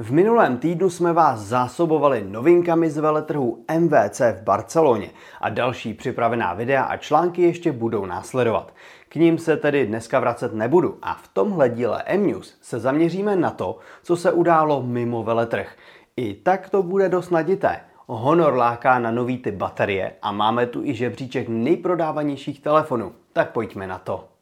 V minulém týdnu jsme vás zásobovali novinkami z veletrhu MVC v Barceloně a další připravená videa a články ještě budou následovat. K ním se tedy dneska vracet nebudu a v tomhle díle M-News se zaměříme na to, co se událo mimo veletrh. I tak to bude dost nadité. Honor láká na nový typ baterie a máme tu i žebříček nejprodávanějších telefonů. Tak pojďme na to.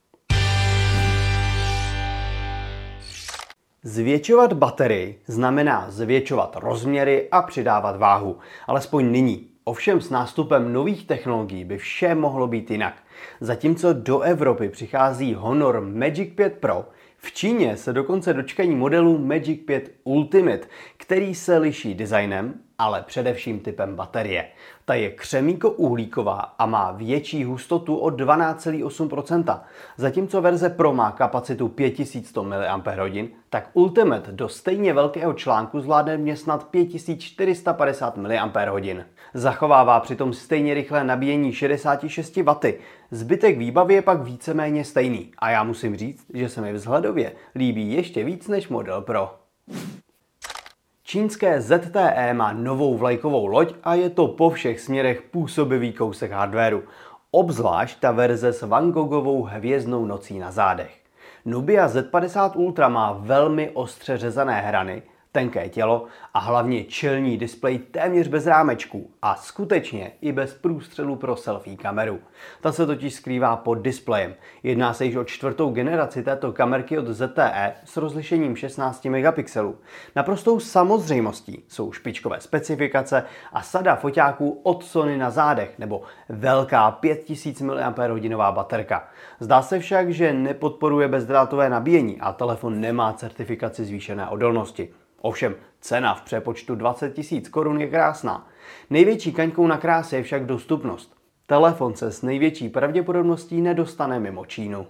Zvětšovat baterii znamená zvětšovat rozměry a přidávat váhu, alespoň nyní. Ovšem s nástupem nových technologií by vše mohlo být jinak. Zatímco do Evropy přichází Honor Magic 5 Pro, v Číně se dokonce dočkají modelu Magic 5 Ultimate, který se liší designem, ale především typem baterie. Ta je křemíko-uhlíková a má větší hustotu o 12,8%. Zatímco verze Pro má kapacitu 5100 mAh, tak Ultimate do stejně velkého článku zvládne mě snad 5450 mAh. Zachovává přitom stejně rychlé nabíjení 66 W. Zbytek výbavy je pak víceméně stejný a já musím říct, že se mi vzhledově líbí ještě víc než model Pro. Čínské ZTE má novou vlajkovou loď a je to po všech směrech působivý kousek hardwareu. Obzvlášť ta verze s Van Gogovou hvězdnou nocí na zádech. Nubia Z50 Ultra má velmi ostře řezané hrany, tenké tělo a hlavně čelní displej téměř bez rámečků a skutečně i bez průstřelu pro selfie kameru. Ta se totiž skrývá pod displejem. Jedná se již o čtvrtou generaci této kamerky od ZTE s rozlišením 16 megapixelů. Naprostou samozřejmostí jsou špičkové specifikace a sada foťáků od Sony na zádech nebo velká 5000 mAh baterka. Zdá se však, že nepodporuje bezdrátové nabíjení a telefon nemá certifikaci zvýšené odolnosti. Ovšem, cena v přepočtu 20 tisíc korun je krásná. Největší kaňkou na kráse je však dostupnost. Telefon se s největší pravděpodobností nedostane mimo Čínu.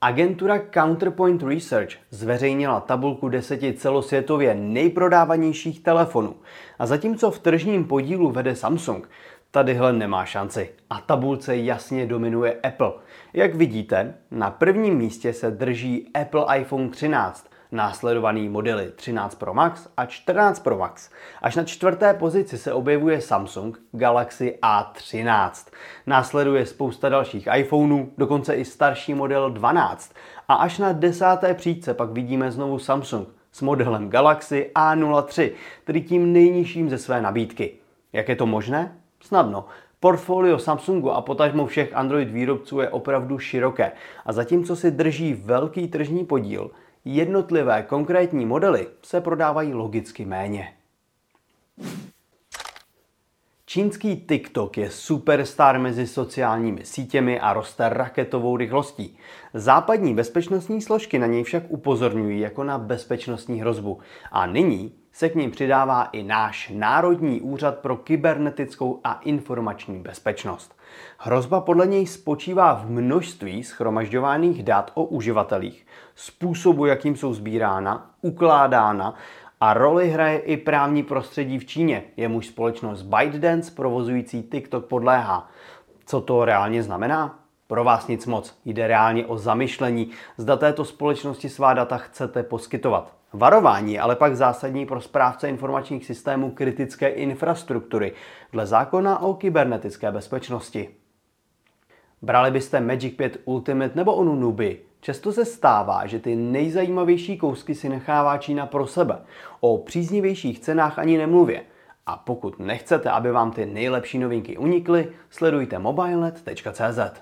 Agentura Counterpoint Research zveřejnila tabulku deseti celosvětově nejprodávanějších telefonů. A zatímco v tržním podílu vede Samsung, tadyhle nemá šanci. A tabulce jasně dominuje Apple. Jak vidíte, na prvním místě se drží Apple iPhone 13, následovaný modely 13 Pro Max a 14 Pro Max. Až na čtvrté pozici se objevuje Samsung Galaxy A13. Následuje spousta dalších iPhoneů, dokonce i starší model 12. A až na desáté příčce pak vidíme znovu Samsung s modelem Galaxy A03, tedy tím nejnižším ze své nabídky. Jak je to možné? Snadno. Portfolio Samsungu a potažmo všech Android výrobců je opravdu široké a zatímco si drží velký tržní podíl, jednotlivé konkrétní modely se prodávají logicky méně. Čínský TikTok je superstar mezi sociálními sítěmi a roste raketovou rychlostí. Západní bezpečnostní složky na něj však upozorňují jako na bezpečnostní hrozbu. A nyní se k ním přidává i náš Národní úřad pro kybernetickou a informační bezpečnost. Hrozba podle něj spočívá v množství schromažďovaných dat o uživatelích, způsobu, jakým jsou sbírána, ukládána a roli hraje i právní prostředí v Číně, jemuž společnost ByteDance provozující TikTok podléhá. Co to reálně znamená? Pro vás nic moc. Jde reálně o zamyšlení, zda této společnosti svá data chcete poskytovat. Varování ale pak zásadní pro správce informačních systémů kritické infrastruktury dle zákona o kybernetické bezpečnosti. Brali byste Magic 5 Ultimate nebo onu Nuby? Často se stává, že ty nejzajímavější kousky si nechává Čína pro sebe. O příznivějších cenách ani nemluvě. A pokud nechcete, aby vám ty nejlepší novinky unikly, sledujte mobilenet.cz.